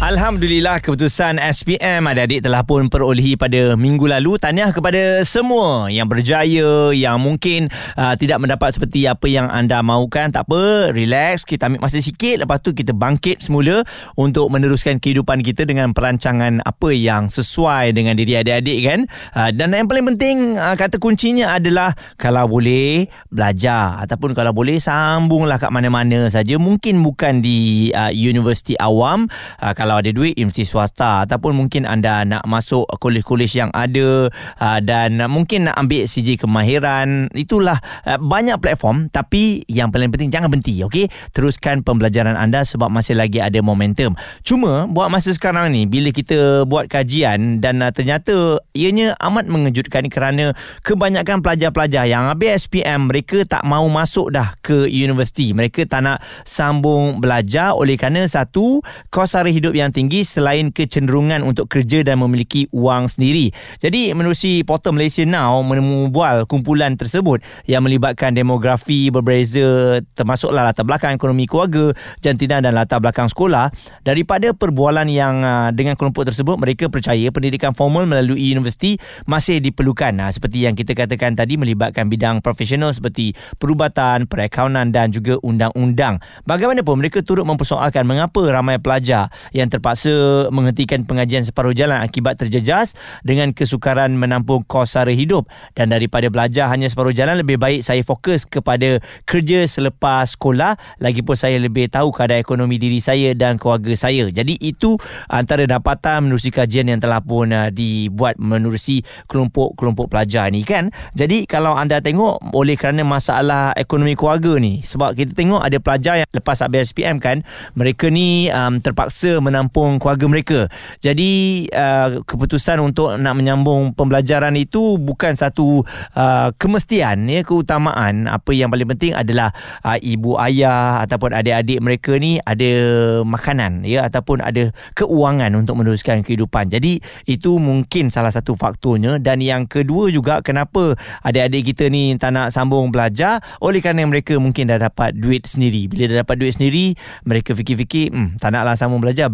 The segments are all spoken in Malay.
Alhamdulillah keputusan SPM adik-adik telah pun perolehi pada minggu lalu. Tahniah kepada semua yang berjaya, yang mungkin uh, tidak mendapat seperti apa yang anda mahukan. Tak apa, relax. Kita ambil masa sikit. Lepas tu kita bangkit semula untuk meneruskan kehidupan kita dengan perancangan apa yang sesuai dengan diri adik-adik kan. Uh, dan yang paling penting, uh, kata kuncinya adalah kalau boleh belajar. Ataupun kalau boleh sambunglah kat mana-mana saja. Mungkin bukan di uh, universiti awam. Uh, kalau kalau ada duit mesti swasta. Ataupun mungkin anda nak masuk kolej-kolej yang ada uh, dan mungkin nak ambil CJ kemahiran. Itulah uh, banyak platform. Tapi yang paling penting jangan berhenti okey? Teruskan pembelajaran anda sebab masih lagi ada momentum. Cuma buat masa sekarang ni bila kita buat kajian dan uh, ternyata ianya amat mengejutkan kerana kebanyakan pelajar-pelajar yang habis SPM mereka tak mau masuk dah ke universiti. Mereka tak nak sambung belajar oleh kerana satu kos sara hidup yang tinggi selain kecenderungan untuk kerja dan memiliki wang sendiri. Jadi menerusi portal Malaysia Now membual kumpulan tersebut yang melibatkan demografi berbeza termasuklah latar belakang ekonomi keluarga, jantina dan latar belakang sekolah. Daripada perbualan yang uh, dengan kelompok tersebut mereka percaya pendidikan formal melalui universiti masih diperlukan. Seperti yang kita katakan tadi melibatkan bidang profesional seperti perubatan, perakaunan dan juga undang-undang. Bagaimanapun mereka turut mempersoalkan mengapa ramai pelajar yang terpaksa menghentikan pengajian separuh jalan akibat terjejas dengan kesukaran menampung kos sara hidup. Dan daripada belajar hanya separuh jalan lebih baik saya fokus kepada kerja selepas sekolah. Lagipun saya lebih tahu keadaan ekonomi diri saya dan keluarga saya. Jadi itu antara dapatan menerusi kajian yang telah pun uh, dibuat menerusi kelompok-kelompok pelajar ni kan? Jadi kalau anda tengok oleh kerana masalah ekonomi keluarga ni sebab kita tengok ada pelajar yang lepas habis SPM kan? Mereka ni um, terpaksa menampung keluarga mereka. Jadi uh, keputusan untuk nak menyambung pembelajaran itu bukan satu uh, kemestian ya keutamaan. Apa yang paling penting adalah uh, ibu ayah ataupun adik-adik mereka ni ada makanan ya ataupun ada keuangan untuk meneruskan kehidupan. Jadi itu mungkin salah satu faktornya dan yang kedua juga kenapa adik-adik kita ni tak nak sambung belajar oleh kerana mereka mungkin dah dapat duit sendiri. Bila dah dapat duit sendiri mereka fikir-fikir hmm, tak naklah sambung belajar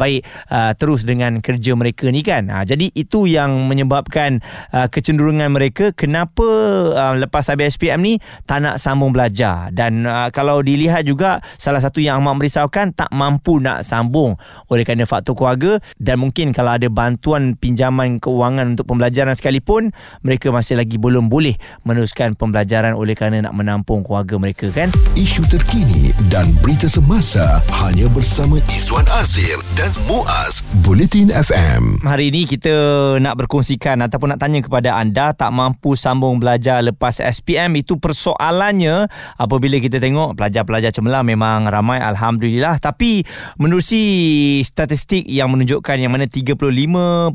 uh, terus dengan kerja mereka ni kan. Uh, jadi itu yang menyebabkan uh, kecenderungan mereka kenapa uh, lepas habis SPM ni tak nak sambung belajar dan uh, kalau dilihat juga salah satu yang amat merisaukan tak mampu nak sambung oleh kerana faktor keluarga dan mungkin kalau ada bantuan pinjaman keuangan untuk pembelajaran sekalipun mereka masih lagi belum boleh meneruskan pembelajaran oleh kerana nak menampung keluarga mereka kan. Isu terkini dan berita semasa hanya bersama Izwan Azir dan Muaz Bulletin FM. Hari ini kita nak berkongsikan ataupun nak tanya kepada anda tak mampu sambung belajar lepas SPM itu persoalannya apabila kita tengok pelajar-pelajar cemerlang memang ramai alhamdulillah tapi menerusi statistik yang menunjukkan yang mana 35.16%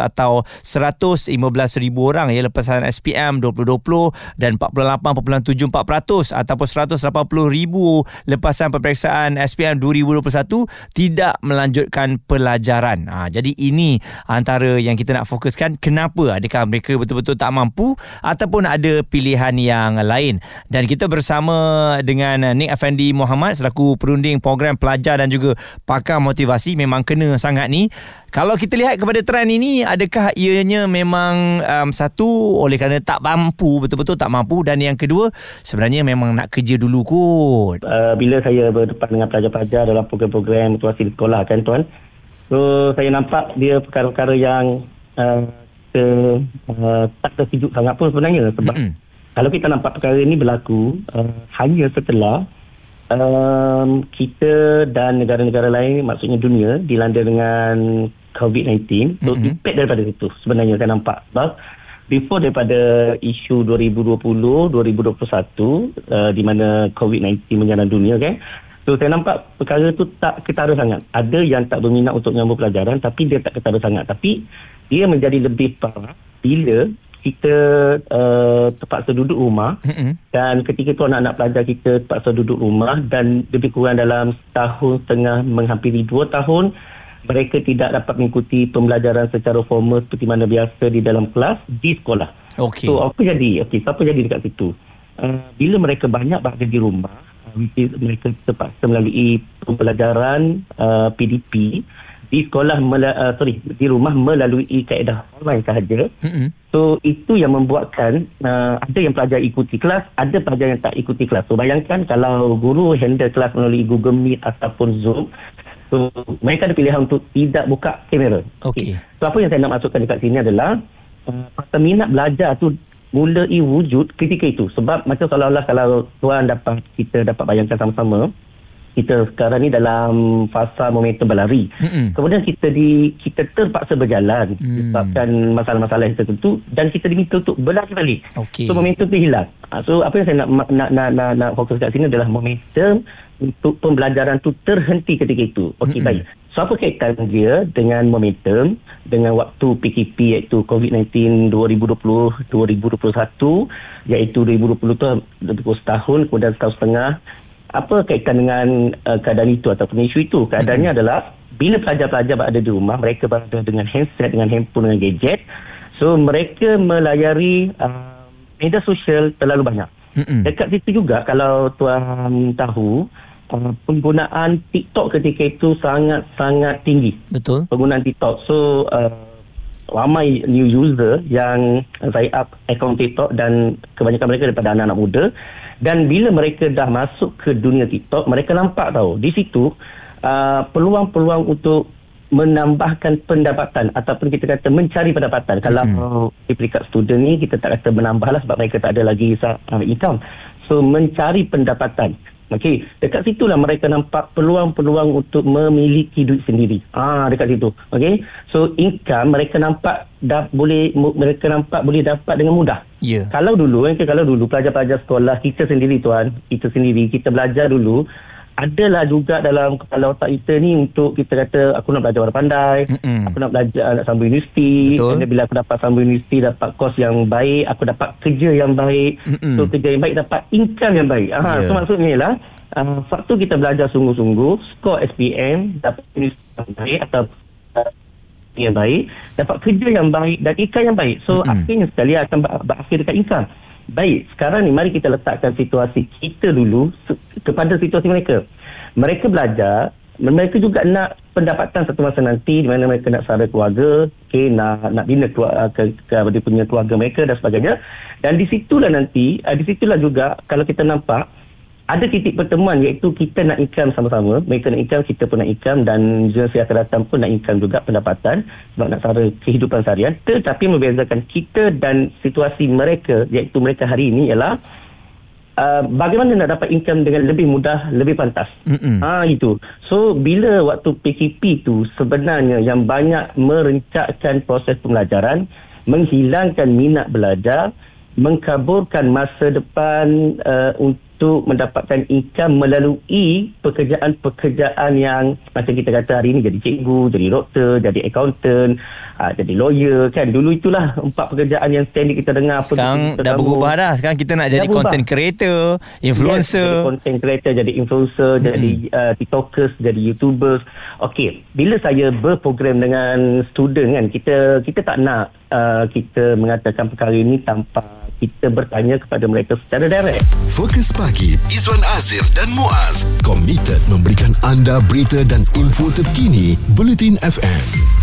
atau 115,000 orang ya lepasan SPM 2020 dan 48.74% ataupun 180,000 lepasan peperiksaan SPM 2021 tidak melanjutkan pelajaran. Ha, jadi ini antara yang kita nak fokuskan kenapa adakah mereka betul-betul tak mampu ataupun ada pilihan yang lain. Dan kita bersama dengan Nick Effendi Muhammad selaku perunding program pelajar dan juga pakar motivasi memang kena sangat ni. Kalau kita lihat kepada trend ini adakah ianya memang um, satu oleh kerana tak mampu betul-betul tak mampu dan yang kedua sebenarnya memang nak kerja dulu kot. Uh, bila saya berdepan dengan pelajar-pelajar dalam program-program motivasi di sekolah kan tuan. So saya nampak dia perkara-perkara yang uh, ter, uh, tak tersejuk sangat pun sebenarnya sebab mm-hmm. kalau kita nampak perkara ini berlaku uh, hanya setelah um, kita dan negara-negara lain maksudnya dunia dilanda dengan COVID-19 so mm-hmm. impact daripada itu sebenarnya saya nampak sebab before daripada isu 2020 2021 uh, di mana COVID-19 menyerang dunia kan so saya nampak perkara tu tak ketara sangat. Ada yang tak berminat untuk menyambung pelajaran tapi dia tak ketara sangat. Tapi dia menjadi lebih parah bila kita uh, terpaksa duduk rumah mm-hmm. dan ketika tu anak-anak pelajar kita terpaksa duduk rumah dan lebih kurang dalam setahun setengah menghampiri dua tahun mereka tidak dapat mengikuti pembelajaran secara formal seperti mana biasa di dalam kelas di sekolah. Okey. So apa jadi? Okey, apa jadi dekat situ? Uh, bila mereka banyak berada di rumah, uh, mereka terpaksa melalui pembelajaran uh, PDP di sekolah mela- uh, sorry di rumah melalui kaedah online sahaja. Mm-mm. So itu yang membuatkan uh, ada yang pelajar ikuti kelas, ada pelajar yang tak ikuti kelas. So bayangkan kalau guru handle kelas melalui Google Meet ataupun Zoom, so mereka ada pilihan untuk tidak buka kamera. Okey. So apa yang saya nak masukkan dekat sini adalah uh, minat belajar tu mulai wujud ketika itu. Sebab macam seolah-olah kalau tuan dapat kita dapat bayangkan sama-sama, kita sekarang ni dalam fasa momentum berlari. Mm-mm. Kemudian kita di kita terpaksa berjalan Hmm. disebabkan masalah-masalah tertentu dan kita diminta untuk berlari balik. Okey. So momentum tu hilang. Ah, So apa yang saya nak nak nak nak, nak fokus kat sini adalah momentum untuk pembelajaran tu terhenti ketika itu. Okey Mm-mm. baik. So apa kaitan dia dengan momentum dengan waktu PKP iaitu COVID-19 2020 2021 iaitu 2020 tu lebih kurang setahun kemudian setahun setengah apa kaitan dengan uh, keadaan itu ataupun isu itu keadaannya mm-hmm. adalah bila pelajar-pelajar berada di rumah mereka berada dengan handset dengan handphone dengan gadget so mereka melayari uh, media sosial terlalu banyak Mm-mm. dekat situ juga kalau tuan tahu uh, penggunaan TikTok ketika itu sangat-sangat tinggi Betul. penggunaan TikTok. So uh, ramai new user yang sign up akaun TikTok dan kebanyakan mereka daripada anak-anak muda. Dan bila mereka dah masuk ke dunia TikTok mereka nampak tahu di situ uh, peluang-peluang untuk menambahkan pendapatan ataupun kita kata mencari pendapatan. Hmm. kalau di peringkat student ni kita tak kata menambah lah sebab mereka tak ada lagi uh, income so mencari pendapatan Okey, dekat situlah mereka nampak peluang-peluang untuk memiliki duit sendiri. Ah, dekat situ. Okey. So income mereka nampak dah boleh mereka nampak boleh dapat dengan mudah. Ya. Kalau dulu kan kalau dulu pelajar-pelajar sekolah kita sendiri tuan, kita sendiri kita belajar dulu adalah juga dalam kepala otak kita ni untuk kita kata aku nak belajar orang pandai, Mm-mm. aku nak belajar nak sambung universiti, dan bila aku dapat sambung universiti dapat kos yang baik, aku dapat kerja yang baik, Mm-mm. so kerja yang baik dapat income yang baik. Ah, Ya. so maksudnya ialah uh, waktu kita belajar sungguh-sungguh, skor SPM dapat universiti yang baik atau uh, yang baik, dapat kerja yang baik dan income yang baik. So Mm-mm. akhirnya sekali akan ber- berakhir dekat income. Baik, sekarang ni mari kita letakkan situasi kita dulu kepada situasi mereka. Mereka belajar, mereka juga nak pendapatan satu masa nanti di mana mereka nak sara keluarga, okay, nak nak bina keluarga, ke, ke, dia punya keluarga mereka dan sebagainya. Dan di situlah nanti, uh, di situlah juga kalau kita nampak ada titik pertemuan iaitu kita nak income sama-sama mereka nak income kita pun nak income dan generasi akan datang pun nak income juga pendapatan sebab nak sara kehidupan seharian tetapi membezakan kita dan situasi mereka iaitu mereka hari ini ialah uh, bagaimana nak dapat income dengan lebih mudah lebih pantas Mm-mm. Ah itu. So bila waktu PKP tu sebenarnya yang banyak merencatkan proses pembelajaran, menghilangkan minat belajar, mengkaburkan masa depan uh, untuk mendapatkan income melalui pekerjaan-pekerjaan yang macam kita kata hari ini jadi cikgu, jadi doktor, jadi accountant, uh, jadi lawyer kan. Dulu itulah empat pekerjaan yang standard kita dengar. Sekarang kita dah berubah dah. Sekarang kita nak Dah jadi berubah. content creator, Yes, jadi influencer. content creator, jadi influencer, mm-hmm. jadi uh, tiktokers, jadi youtubers. Okey, bila saya berprogram dengan student kan, kita kita tak nak uh, kita mengatakan perkara ini tanpa kita bertanya kepada mereka secara direct. Fokus pagi Izwan Azir dan Muaz komited memberikan anda berita dan info terkini Bulletin FM.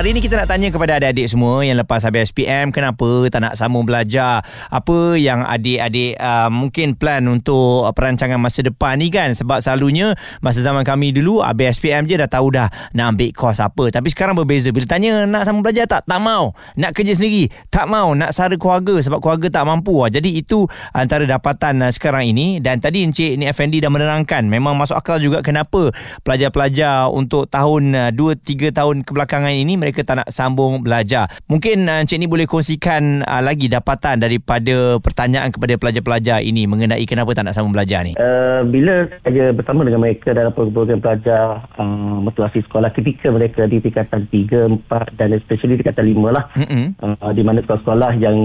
Hari ini kita nak tanya kepada adik-adik semua yang lepas habis SPM kenapa tak nak sambung belajar. Apa yang adik-adik uh, mungkin plan untuk perancangan masa depan ni kan sebab selalunya masa zaman kami dulu habis SPM je dah tahu dah nak ambil kos apa. Tapi sekarang berbeza bila tanya nak sambung belajar tak? Tak mau. Nak kerja sendiri? Tak mau. Nak sara keluarga sebab keluarga tak mampu. Jadi itu antara dapatan uh, sekarang ini dan tadi Encik Ni Effendi dah menerangkan memang masuk akal juga kenapa pelajar-pelajar untuk tahun uh, 2 3 tahun kebelakangan ini mereka tak nak sambung belajar. Mungkin uh, Encik Ni boleh kongsikan uh, lagi dapatan daripada pertanyaan kepada pelajar-pelajar ini mengenai kenapa tak nak sambung belajar ni. Uh, bila saya bersama dengan mereka dalam program pelajar uh, motivasi sekolah ketika mereka di tingkatan 3, 4 dan especially tingkatan 5 lah. Mm-mm. uh, di mana sekolah-sekolah yang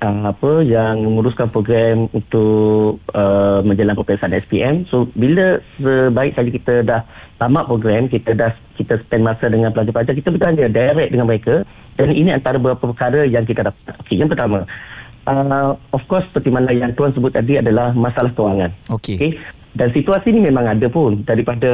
uh, apa yang menguruskan program untuk uh, menjalankan peperiksaan SPM. So bila sebaik kali kita dah tamat program kita dah kita spend masa dengan pelajar-pelajar kita bertanya direct dengan mereka dan ini antara beberapa perkara yang kita dapat okay, yang pertama uh, of course seperti mana yang tuan sebut tadi adalah masalah kewangan Okey. okay? dan situasi ini memang ada pun daripada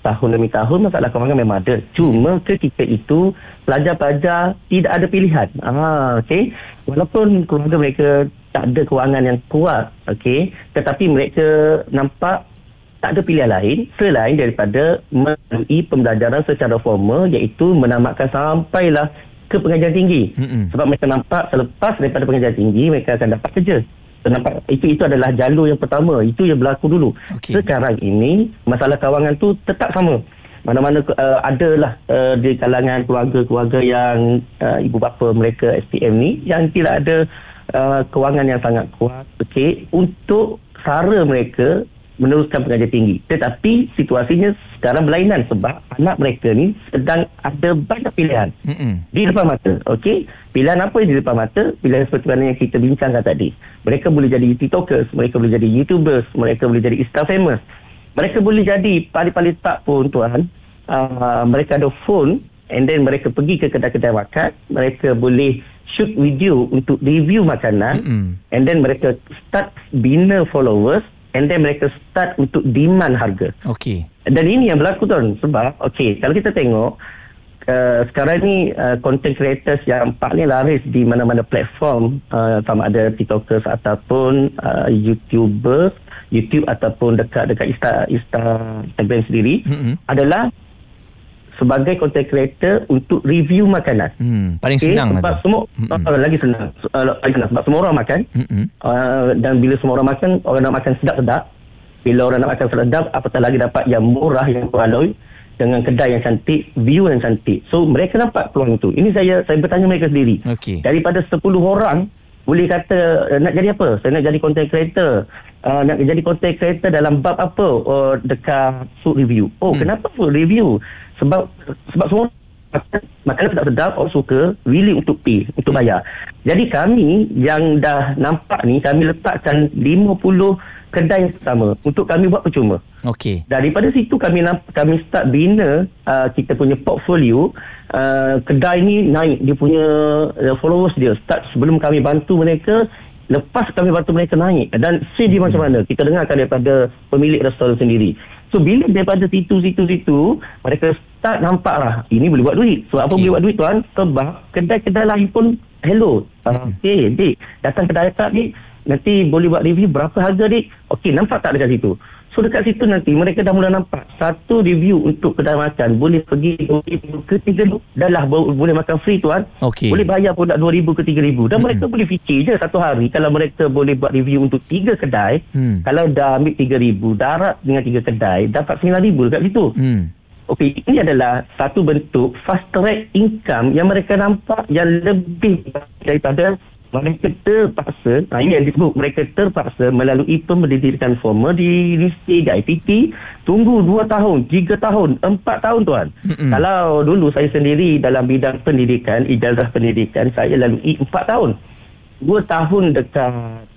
tahun demi tahun masalah kewangan memang ada cuma ketika itu pelajar-pelajar tidak ada pilihan ah, okay? walaupun keluarga mereka tak ada kewangan yang kuat okay? tetapi mereka nampak tak ada pilihan lain selain daripada melalui pembelajaran secara formal iaitu menamatkan sampailah ke pengajian tinggi. Mm-mm. sebab mereka nampak selepas daripada pengajian tinggi mereka akan dapat kerja. Nampak itu itu adalah jalur yang pertama. Itu yang berlaku dulu. Okey. sekarang ini masalah kawangan tu tetap sama. Mana-mana uh, adalah uh, di kalangan keluarga-keluarga yang uh, ibu bapa mereka SPM ni yang tidak ada uh, kewangan yang sangat kuat okey untuk sara mereka meneruskan pengajian tinggi. Tetapi situasinya sekarang berlainan sebab anak mereka ni sedang ada banyak pilihan. Mm-mm. di depan mata okey pilihan apa yang di depan mata? Pilihan seperti mana yang kita bincangkan tadi. Mereka boleh jadi tiktokers mereka boleh jadi youtubers mereka boleh jadi insta famous. Mereka boleh jadi paling-paling tak pun tuan. Uh, mereka ada phone and then mereka pergi ke kedai-kedai makan. Mereka boleh shoot video untuk review makanan. Mm-mm. and then mereka start bina followers and then mereka start untuk demand harga Okey. dan ini yang berlaku tuan sebab okey kalau kita tengok uh, sekarang ni uh, content creators yang paling laris di mana-mana platform uh, sama ada tiktokers ataupun uh, youtubers YouTube ataupun dekat dekat Insta, Insta Instagram sendiri Mm-mm. adalah sebagai content creator untuk review makanan. Hmm, paling Okey, senang lah sebab tu. semua Mm-mm. uh, lagi senang uh, lagi senang sebab semua orang makan Mm-mm. uh, dan bila semua orang makan orang nak makan sedap-sedap bila orang nak makan sedap apatah lagi dapat yang murah yang beraloi dengan kedai yang cantik view yang cantik so mereka nampak peluang itu ini saya saya bertanya mereka sendiri Okey. daripada 10 orang boleh kata uh, nak jadi apa? Saya nak jadi content creator. Uh, nak jadi content creator dalam bab apa? Uh, dekat food review. Oh Hmm. kenapa food review? Sebab sebab semua makan makanan sedap-sedap orang suka willing untuk pay untuk bayar. Jadi kami yang dah nampak ni kami letakkan 50 kedai yang sama untuk kami buat percuma Okey. daripada situ kami kami start bina uh, kita punya portfolio. Uh, kedai ni naik dia punya uh, followers dia start sebelum kami bantu mereka lepas kami bantu mereka naik. Dan see dia macam mana? Kita dengarkan daripada pemilik restoran sendiri. So bila daripada situ-situ-situ mereka start nampak lah ini boleh buat duit. Sebab apa Okey. boleh buat duit tuan? Sebab kedai-kedai lain pun hello. Uh, okay dik. Datang kedai tak dik. Nanti boleh buat review berapa harga dik? Okey nampak tak dekat situ So dekat situ nanti mereka dah mula nampak satu review untuk kedai makan boleh pergi RM2,000 ke RM3,000 dah lah bo- boleh makan free tuan. Okey. Boleh bayar pun tak RM2,000 ke RM3,000 dan Mm-mm. mereka boleh fikir je satu hari kalau mereka boleh buat review untuk tiga kedai Hmm. kalau dah ambil RM3,000 darat dengan tiga kedai dapat RM9,000 dekat situ. Hmm. Okey, ini adalah satu bentuk fast track income yang mereka nampak yang lebih daripada mereka terpaksa, nah ini yang disebut mereka terpaksa melalui pendidikan formal di universiti, di IPT, tunggu 2 tahun, 3 tahun, 4 tahun tuan. Mm-mm. Kalau dulu saya sendiri dalam bidang pendidikan, ijazah pendidikan, saya lalui 4 tahun. 2 tahun dekat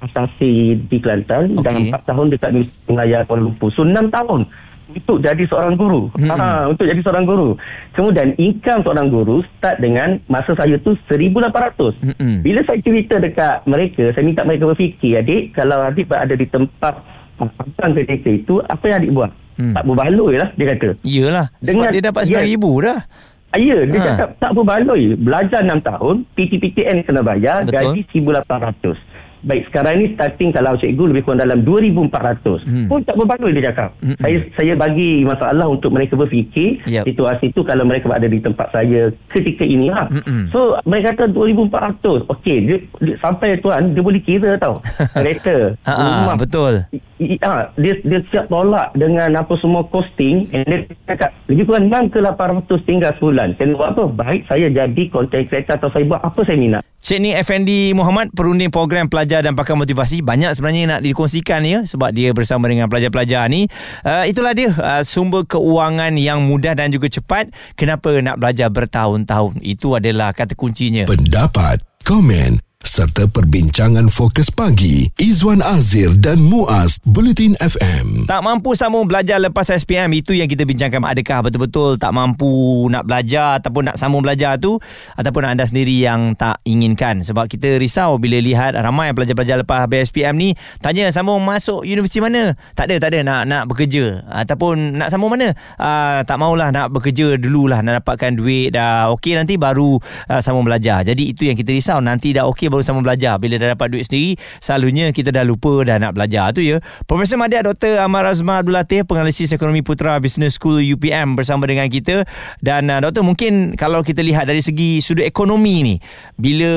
asasi di Kelantan dan Okey. 4 tahun dekat Universiti Melayu Kuala Lumpur. So 6 tahun untuk jadi seorang guru. Hmm. Ha, untuk jadi seorang guru. Kemudian income seorang guru start dengan masa saya tu 1800. Mm-mm. Bila saya cerita dekat mereka, saya minta mereka berfikir, adik, kalau adik berada di tempat abang ketika itu, apa yang adik buat? Hmm. Tak berbaloi lah, dia kata. Iyalah. Sebab Dengan- dia dapat ya. RM9,000 dah. Ah, Ya, dia Ha. cakap tak berbaloi. Belajar 6 tahun, PTPTN kena bayar, Betul. gaji 1800. Baik, sekarang ni starting kalau cikgu lebih kurang dalam 2400. Hmm. Pun tak berbaloi dia cakap. Mm-mm. Saya saya bagi masalah untuk mereka berfikir Yep. situasi tu kalau mereka berada di tempat saya ketika ini lah. Mm-mm. So, mereka kata 2400. Okey, dia, dia, sampai tuan, dia boleh kira tau. Kereta, Ha ah, rumah, betul. Ha, dia dia siap tolak dengan apa semua costing and dia cakap lebih kurang 6 ke 800 tinggal sebulan saya buat apa baik saya jadi content creator atau saya buat apa saya minat Cik ni Effendi Muhammad perunding program pelajar dan pakar motivasi banyak sebenarnya nak dikongsikan ya sebab dia bersama dengan pelajar-pelajar ni. Uh, itulah dia uh, sumber keuangan yang mudah dan juga cepat. Kenapa nak belajar bertahun-tahun? Itu adalah kata kuncinya. Pendapat, komen serta perbincangan fokus pagi. Izwan Azir dan Muaz Bulletin FM. Tak mampu sambung belajar lepas SPM itu yang kita bincangkan. Adakah betul-betul tak mampu nak belajar ataupun nak sambung belajar tu? Ataupun anda sendiri yang tak inginkan? Sebab kita risau bila lihat ramai pelajar-pelajar lepas habis SPM ni tanya sambung masuk universiti mana? Tak ada tak ada. Nak nak bekerja. Ataupun nak sambung mana? Uh, tak maulah nak bekerja dululah. Nak dapatkan duit dah okey nanti baru uh, sambung belajar. Jadi itu yang kita risau. Nanti dah okey baru sambung belajar. Bila dah dapat duit sendiri selalunya kita dah lupa dah nak belajar tu ya. Profesor Madia Dr. Amar Azma Abdul Latif penganalisis ekonomi putra Business School UPM bersama dengan kita dan uh, doktor mungkin kalau kita lihat dari segi sudut ekonomi ni bila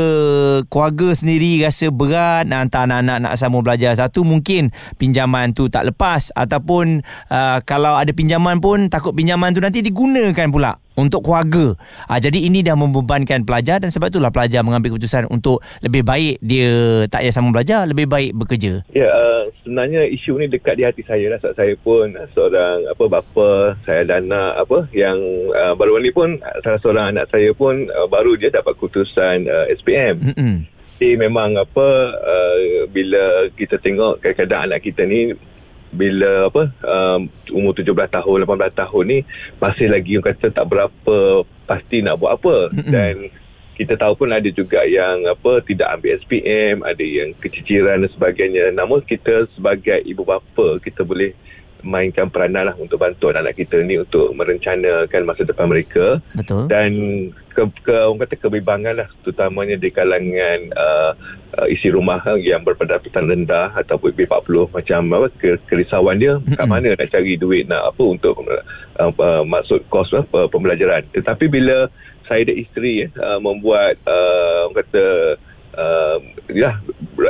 keluarga sendiri rasa berat nak hantar anak-anak nak sambung belajar satu mungkin pinjaman tu tak lepas ataupun uh, kalau ada pinjaman pun takut pinjaman tu nanti digunakan pula untuk keluarga. Ha, jadi ini dah membebankan pelajar dan sebab itulah pelajar mengambil keputusan untuk lebih baik dia tak payah sambung belajar, lebih baik bekerja. Ya, uh, sebenarnya isu ni dekat di hati saya lah. Sebab saya pun seorang apa bapa, saya ada anak apa yang uh, baru ni pun salah seorang anak saya pun uh, baru dia dapat keputusan uh, SPM. Mm-hmm. Jadi memang apa uh, bila kita tengok kadang-kadang anak kita ni bila apa um, umur 17 tahun 18 tahun ni masih lagi orang kata tak berapa pasti nak buat apa. Dan kita tahu pun ada juga yang apa tidak ambil SPM ada yang keciciran dan sebagainya. Namun kita sebagai ibu bapa kita boleh mainkan peranan lah untuk bantu anak kita ni untuk merencanakan masa depan mereka Betul. dan ke, ke orang kata kebimbangan lah terutamanya di kalangan uh, uh, isi rumah uh, yang berpendapatan rendah ataupun B40 macam apa ke, kerisauan dia mm-hmm. kat mana nak cari duit nak apa untuk uh, uh, maksud kos uh, pembelajaran tetapi bila saya dan isteri uh, membuat uh, orang kata uh, ya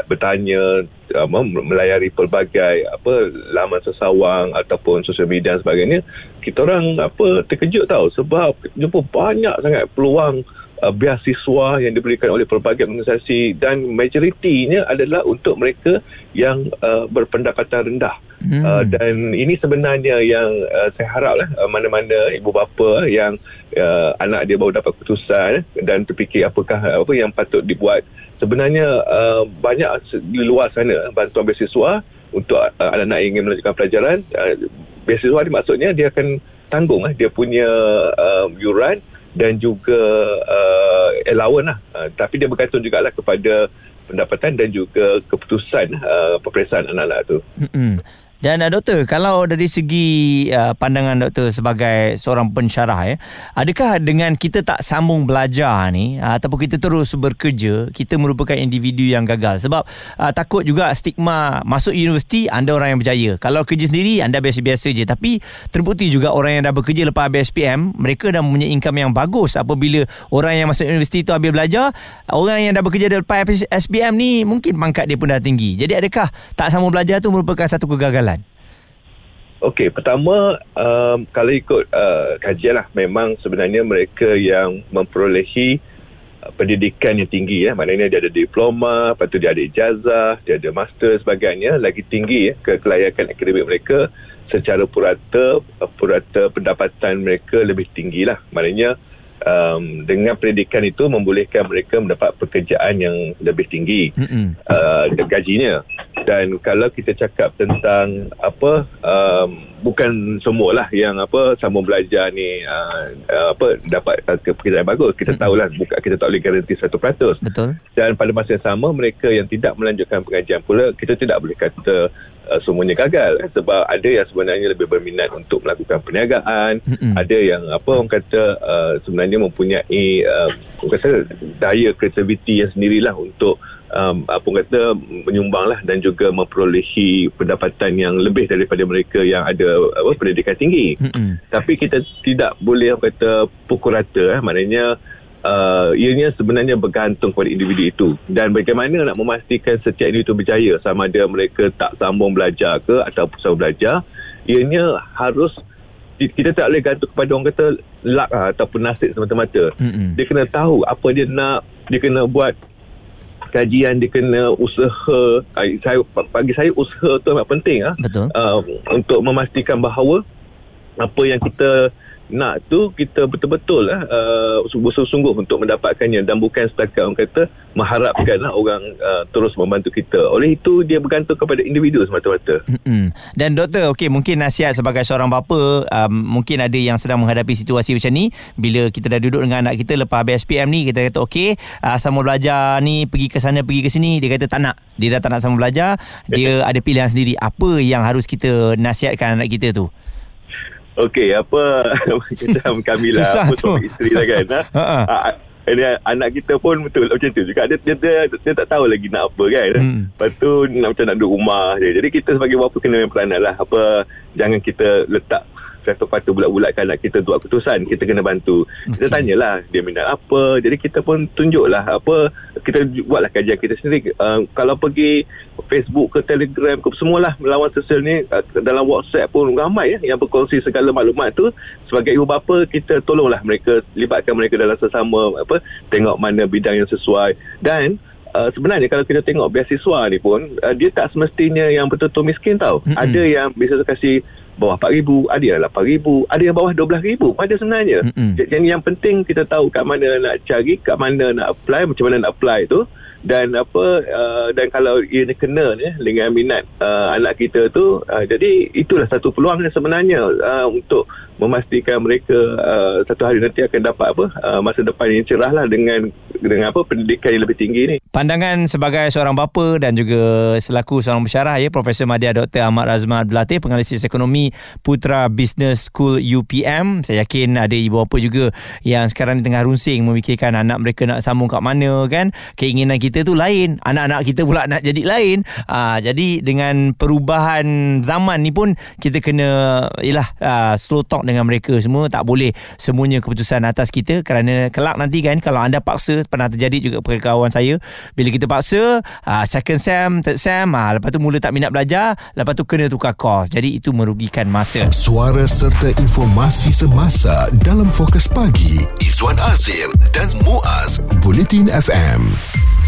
bertanya uh, melayari pelbagai apa laman sesawang ataupun sosial media dan sebagainya kita orang apa terkejut tahu sebab jumpa banyak sangat peluang uh, beasiswa yang diberikan oleh pelbagai organisasi dan majoritinya adalah untuk mereka yang uh, berpendapatan rendah hmm. uh, dan ini sebenarnya yang uh, saya harap lah uh, mana-mana ibu bapa yang uh, anak dia baru dapat keputusan dan terfikir apakah apa yang patut dibuat sebenarnya uh, banyak di luar sana bantuan beasiswa untuk uh, anak-anak yang ingin melanjutkan pelajaran uh, beasiswa ni maksudnya dia akan tanggung uh, dia punya uh, yuran dan juga uh, allowance lah. Uh, tapi dia bergantung juga lah kepada pendapatan dan juga keputusan uh, peperiksaan anak-anak tu. Mm-hmm. Dan uh, doktor, kalau dari segi uh, pandangan doktor sebagai seorang pensyarah ya, adakah dengan kita tak sambung belajar ni uh, ataupun kita terus bekerja, kita merupakan individu yang gagal? Sebab uh, takut juga stigma masuk universiti anda orang yang berjaya. Kalau kerja sendiri anda biasa-biasa je. Tapi terbukti juga orang yang dah bekerja lepas habis SPM, mereka dah mempunyai income yang bagus apabila orang yang masuk universiti tu habis belajar, orang yang dah bekerja lepas SPM ni mungkin pangkat dia pun dah tinggi. Jadi adakah tak sambung belajar tu merupakan satu kegagalan? Okey, pertama um, kalau ikut uh, kajian lah, memang sebenarnya mereka yang memperolehi uh, pendidikan yang tinggi ya, maknanya dia ada diploma, lepas tu dia ada ijazah, dia ada master sebagainya, lagi tinggi ya, kelayakan akademik mereka secara purata, uh, purata pendapatan mereka lebih tinggi lah. Maknanya um, dengan pendidikan itu membolehkan mereka mendapat pekerjaan yang lebih tinggi uh, gajinya. Dan kalau kita cakap tentang apa um, bukan semualah yang apa sambung belajar ni uh, uh, apa dapat pekerjaan bagus. Kita mm-hmm. tahulah bukan kita tak boleh garanti 100% betul. Dan pada masa yang sama mereka yang tidak melanjutkan pengajian pula kita tidak boleh kata uh, semuanya gagal. Sebab ada yang sebenarnya lebih berminat untuk melakukan perniagaan. Mm-hmm. ada yang apa orang kata uh, sebenarnya mempunyai uh, orang kata daya kreativiti yang sendirilah untuk um, apa kata menyumbanglah dan juga memperolehi pendapatan yang lebih daripada mereka yang ada apa pendidikan tinggi. Mm-hmm. Tapi kita tidak boleh apa kata pukul rata eh maknanya uh, ianya sebenarnya bergantung kepada individu itu dan bagaimana nak memastikan setiap individu berjaya sama ada mereka tak sambung belajar ke atau sambung belajar ianya harus kita tak boleh gantung kepada orang kata luck lah, ataupun nasib semata-mata. Mm-hmm. Dia kena tahu apa dia nak, dia kena buat kajian dia kena usaha. Saya bagi saya usaha tu amat penting ah. Betul. Uh, untuk memastikan bahawa apa yang kita nak tu kita betul-betul lah uh, sungguh-sungguh untuk mendapatkannya dan bukan setakat orang kata mengharapkan lah orang uh, terus membantu kita. Oleh itu dia bergantung kepada individu semata-mata. Mm-mm. Dan doktor, okey mungkin nasihat sebagai seorang bapa, um, mungkin ada yang sedang menghadapi situasi macam ni bila kita dah duduk dengan anak kita lepas habis SPM ni kita kata okey, uh, sama belajar ni pergi ke sana pergi ke sini, dia kata tak nak. Dia dah tak nak sama belajar, dia ada pilihan sendiri. Apa yang harus kita nasihatkan anak kita tu? Okey, apa macam kami lah, Susah apa tu. suami isteri lah kan. ha? Ha, ha. Ini anak kita pun betul macam tu juga dia, dia, dia, dia tak tahu lagi nak apa kan Hmm. lepas tu nak macam nak duduk rumah je jadi kita sebagai bapa kena main peranan lah apa jangan kita letak satu patu bulat-bulatkan anak kita buat keputusan kita kena bantu kita Okey. tanyalah dia minat apa jadi kita pun tunjuklah apa kita buatlah kajian kita sendiri uh, kalau pergi Facebook ke Telegram ke semualah lawan sosial ni uh, dalam WhatsApp pun ramai ya yang berkongsi segala maklumat tu sebagai ibu bapa kita tolonglah mereka libatkan mereka dalam sesama apa tengok mana bidang yang sesuai dan Uh, sebenarnya kalau kita tengok beasiswa ni pun uh, dia tak semestinya yang betul-betul miskin tau. Mm-mm. Ada yang bisa kasih bawah 4000, ada yang 8000, ada yang bawah 12000. Ada sebenarnya. Mm-mm. Jadi yang penting kita tahu kat mana nak cari, kat mana nak apply, macam mana nak apply tu dan apa uh, dan kalau ia kena ni dengan minat uh, anak kita tu uh, jadi itulah satu peluang sebenarnya uh, untuk memastikan mereka uh, satu hari nanti akan dapat apa uh, masa depan yang cerah lah dengan dengan apa pendidikan yang lebih tinggi ni Pandangan sebagai seorang bapa dan juga selaku seorang pensyarah ya Profesor Madya Dr. Ahmad Razman Abdul Latif penganalisis ekonomi Putra Business School UPM. Saya yakin ada ibu bapa juga yang sekarang ni tengah runsing memikirkan anak mereka nak sambung kat mana kan. Keinginan kita tu lain, anak-anak kita pula nak jadi lain. Ah jadi dengan perubahan zaman ni pun kita kena yalah ah, slow talk dengan mereka semua. Tak boleh semuanya keputusan atas kita. Kerana kelak nanti kan kalau anda paksa pernah terjadi juga pada kawan saya. Bila kita paksa uh, second sem third sem uh, lepas tu mula tak minat belajar lepas tu kena tukar course. Jadi itu merugikan masa. Suara serta informasi semasa dalam fokus pagi Izwan Azir dan Muaz Bulletin FM.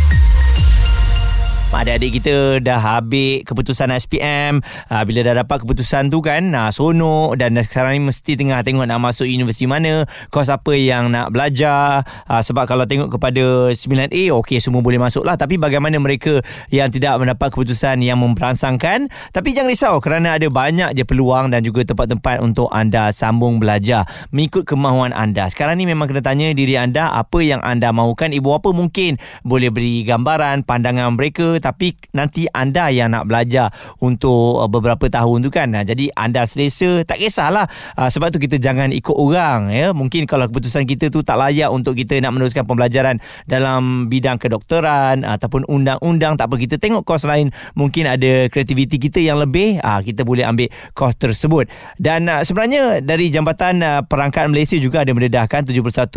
Adik-adik kita dah habis keputusan SPM uh, bila dah dapat keputusan tu kan uh, sonok dan sekarang ni mesti tengah tengok nak masuk universiti mana kos apa yang nak belajar. Uh, sebab kalau tengok kepada 9A okey semua boleh masuk lah tapi bagaimana mereka yang tidak mendapat keputusan yang memperangsangkan tapi jangan risau kerana ada banyak je peluang dan juga tempat-tempat untuk anda sambung belajar. Mengikut kemahuan anda. Sekarang ni memang kena tanya diri anda apa yang anda mahukan? Ibu apa mungkin boleh beri gambaran pandangan mereka tapi nanti anda yang nak belajar untuk uh, beberapa tahun tu kan. Uh, jadi anda selesa tak kisahlah. Uh, sebab tu kita jangan ikut orang ya. Mungkin kalau keputusan kita tu tak layak untuk kita nak meneruskan pembelajaran dalam bidang kedokteran ataupun undang-undang tak apa kita tengok kos lain. Mungkin ada kreativiti kita yang lebih uh, kita boleh ambil kos tersebut. Dan uh, sebenarnya dari Jambatan uh, Perangkat Malaysia juga ada mendedahkan 71.2%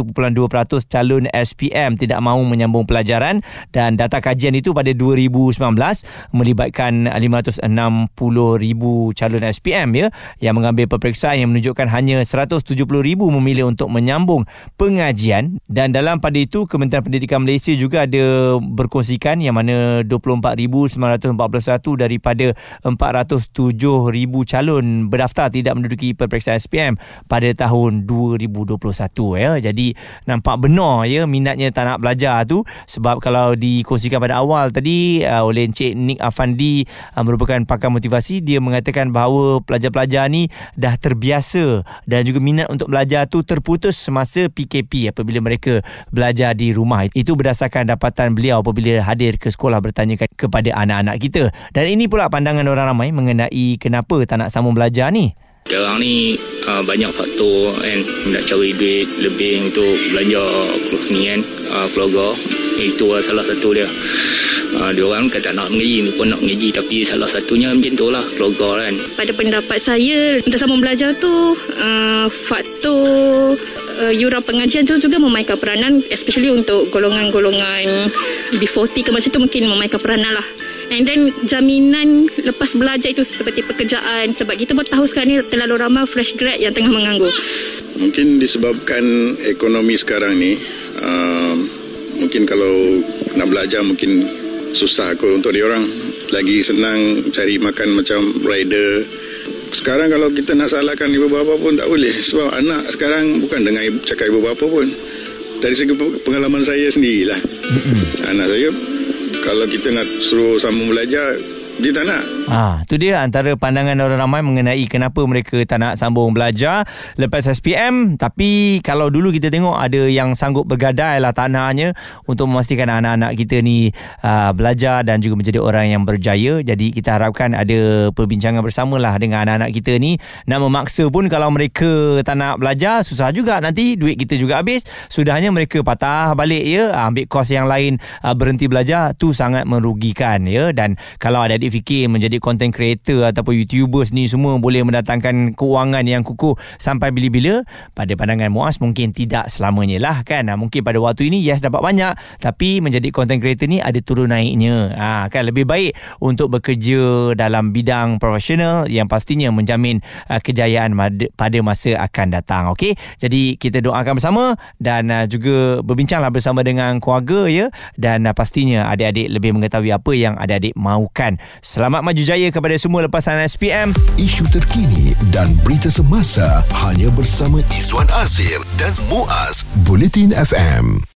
calon SPM tidak mahu menyambung pelajaran. Dan data kajian itu pada 2019 melibatkan 560,000 calon SPM ya yang mengambil peperiksaan yang menunjukkan hanya 170,000 memilih untuk menyambung pengajian. Dan dalam pada itu Kementerian Pendidikan Malaysia juga ada berkongsikan yang mana 24,941 daripada 407,000 calon berdaftar tidak menduduki peperiksaan SPM pada tahun 2021 ya. Jadi nampak benar ya minatnya tak nak belajar tu. Sebab kalau dikongsikan pada awal tadi uh, oleh Encik Nick Afandi uh, merupakan pakar motivasi. Dia mengatakan bahawa pelajar-pelajar ni dah terbiasa dan juga minat untuk belajar tu terputus semasa PKP apabila mereka belajar di rumah. Itu berdasarkan dapatan beliau apabila hadir ke sekolah bertanya kepada anak-anak kita. Dan ini pula pandangan orang ramai mengenai kenapa tak nak sambung belajar ni. Sekarang ni uh, banyak faktor kan. Nak cari duit lebih untuk belanja keluar ni kan. Uh, keluarga itu uh, salah satu dia uh, dia orang kata nak mengaji ni pun nak mengaji tapi salah satunya macam tu lah keluarga kan. Pada pendapat saya untuk sambung belajar tu uh, faktor uh, yuran pengajian tu juga memainkan peranan especially untuk golongan-golongan B40 ke macam tu mungkin memainkan peranan lah. And then jaminan lepas belajar itu seperti pekerjaan sebab kita pun tahu sekarang ni terlalu ramai fresh grad yang tengah menganggur. Mungkin disebabkan ekonomi sekarang ni uh, mungkin kalau nak belajar mungkin susah kot untuk dia orang. Lagi senang cari makan macam rider. Sekarang kalau kita nak salahkan ibu bapa pun tak boleh. Sebab anak sekarang bukan dengan ibu, cakap ibu bapa pun. Dari segi pe- pengalaman saya sendirilah. Anak saya kalau kita nak suruh sambung belajar dia tak nak Ha, tu dia antara pandangan orang ramai mengenai kenapa mereka tak nak sambung belajar lepas SPM. Tapi kalau dulu kita tengok ada yang sanggup bergadai lah tanahnya untuk memastikan anak-anak kita ni uh, belajar dan juga menjadi orang yang berjaya. Jadi kita harapkan ada perbincangan bersama lah dengan anak-anak kita ni. Nak memaksa pun kalau mereka tak nak belajar susah juga nanti duit kita juga habis. Sudahnya mereka patah balik ya ambil kos yang lain uh, berhenti belajar tu sangat merugikan ya dan kalau adik-adik fikir menjadi content creator ataupun YouTubers ni semua boleh mendatangkan kewangan yang kukuh sampai bila-bila. Pada pandangan Muaz mungkin tidak selamanya lah kan? Mungkin pada waktu ini yes dapat banyak. Tapi menjadi content creator ni ada turun naiknya. Ha, kan? Lebih baik untuk bekerja dalam bidang profesional yang pastinya menjamin uh, kejayaan pada masa akan datang okey? Jadi kita doakan bersama dan uh, juga berbincanglah bersama dengan keluarga ya? Dan uh, pastinya adik-adik lebih mengetahui apa yang adik-adik mahukan selamat maju jaya kepada semua lepasan SPM Isu terkini dan berita semasa hanya bersama Izwan Azir dan Muaz Bulletin FM.